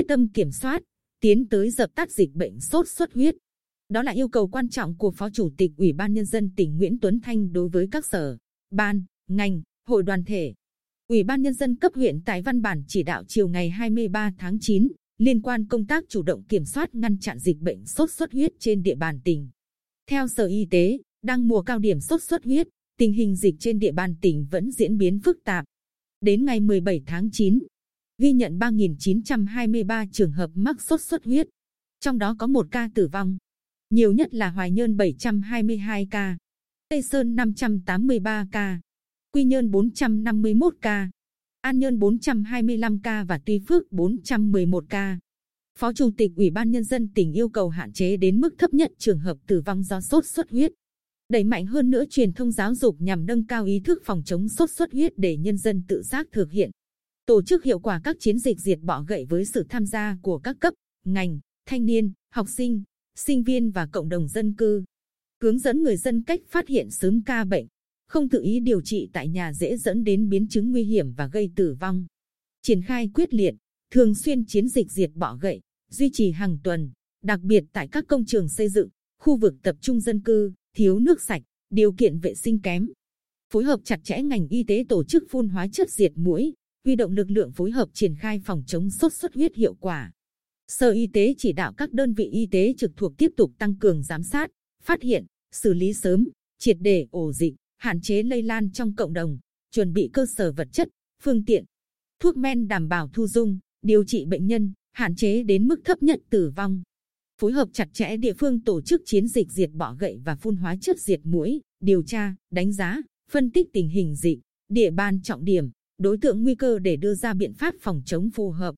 quyết tâm kiểm soát, tiến tới dập tắt dịch bệnh sốt xuất huyết. Đó là yêu cầu quan trọng của Phó Chủ tịch Ủy ban Nhân dân tỉnh Nguyễn Tuấn Thanh đối với các sở, ban, ngành, hội đoàn thể. Ủy ban Nhân dân cấp huyện tại văn bản chỉ đạo chiều ngày 23 tháng 9 liên quan công tác chủ động kiểm soát ngăn chặn dịch bệnh sốt xuất huyết trên địa bàn tỉnh. Theo Sở Y tế, đang mùa cao điểm sốt xuất huyết, tình hình dịch trên địa bàn tỉnh vẫn diễn biến phức tạp. Đến ngày 17 tháng 9, ghi nhận 3.923 trường hợp mắc sốt xuất huyết, trong đó có một ca tử vong. Nhiều nhất là Hoài Nhơn 722 ca, Tây Sơn 583 ca, Quy Nhơn 451 ca, An Nhơn 425 ca và Tuy Phước 411 ca. Phó Chủ tịch Ủy ban Nhân dân tỉnh yêu cầu hạn chế đến mức thấp nhất trường hợp tử vong do sốt xuất huyết. Đẩy mạnh hơn nữa truyền thông giáo dục nhằm nâng cao ý thức phòng chống sốt xuất huyết để nhân dân tự giác thực hiện. Tổ chức hiệu quả các chiến dịch diệt bọ gậy với sự tham gia của các cấp, ngành, thanh niên, học sinh, sinh viên và cộng đồng dân cư. Hướng dẫn người dân cách phát hiện sớm ca bệnh, không tự ý điều trị tại nhà dễ dẫn đến biến chứng nguy hiểm và gây tử vong. Triển khai quyết liệt, thường xuyên chiến dịch diệt bọ gậy, duy trì hàng tuần, đặc biệt tại các công trường xây dựng, khu vực tập trung dân cư, thiếu nước sạch, điều kiện vệ sinh kém. Phối hợp chặt chẽ ngành y tế tổ chức phun hóa chất diệt mũi, huy động lực lượng phối hợp triển khai phòng chống sốt xuất huyết hiệu quả. Sở Y tế chỉ đạo các đơn vị y tế trực thuộc tiếp tục tăng cường giám sát, phát hiện, xử lý sớm, triệt để ổ dịch, hạn chế lây lan trong cộng đồng, chuẩn bị cơ sở vật chất, phương tiện, thuốc men đảm bảo thu dung, điều trị bệnh nhân, hạn chế đến mức thấp nhất tử vong. Phối hợp chặt chẽ địa phương tổ chức chiến dịch diệt bọ gậy và phun hóa chất diệt mũi, điều tra, đánh giá, phân tích tình hình dịch, địa bàn trọng điểm, đối tượng nguy cơ để đưa ra biện pháp phòng chống phù hợp.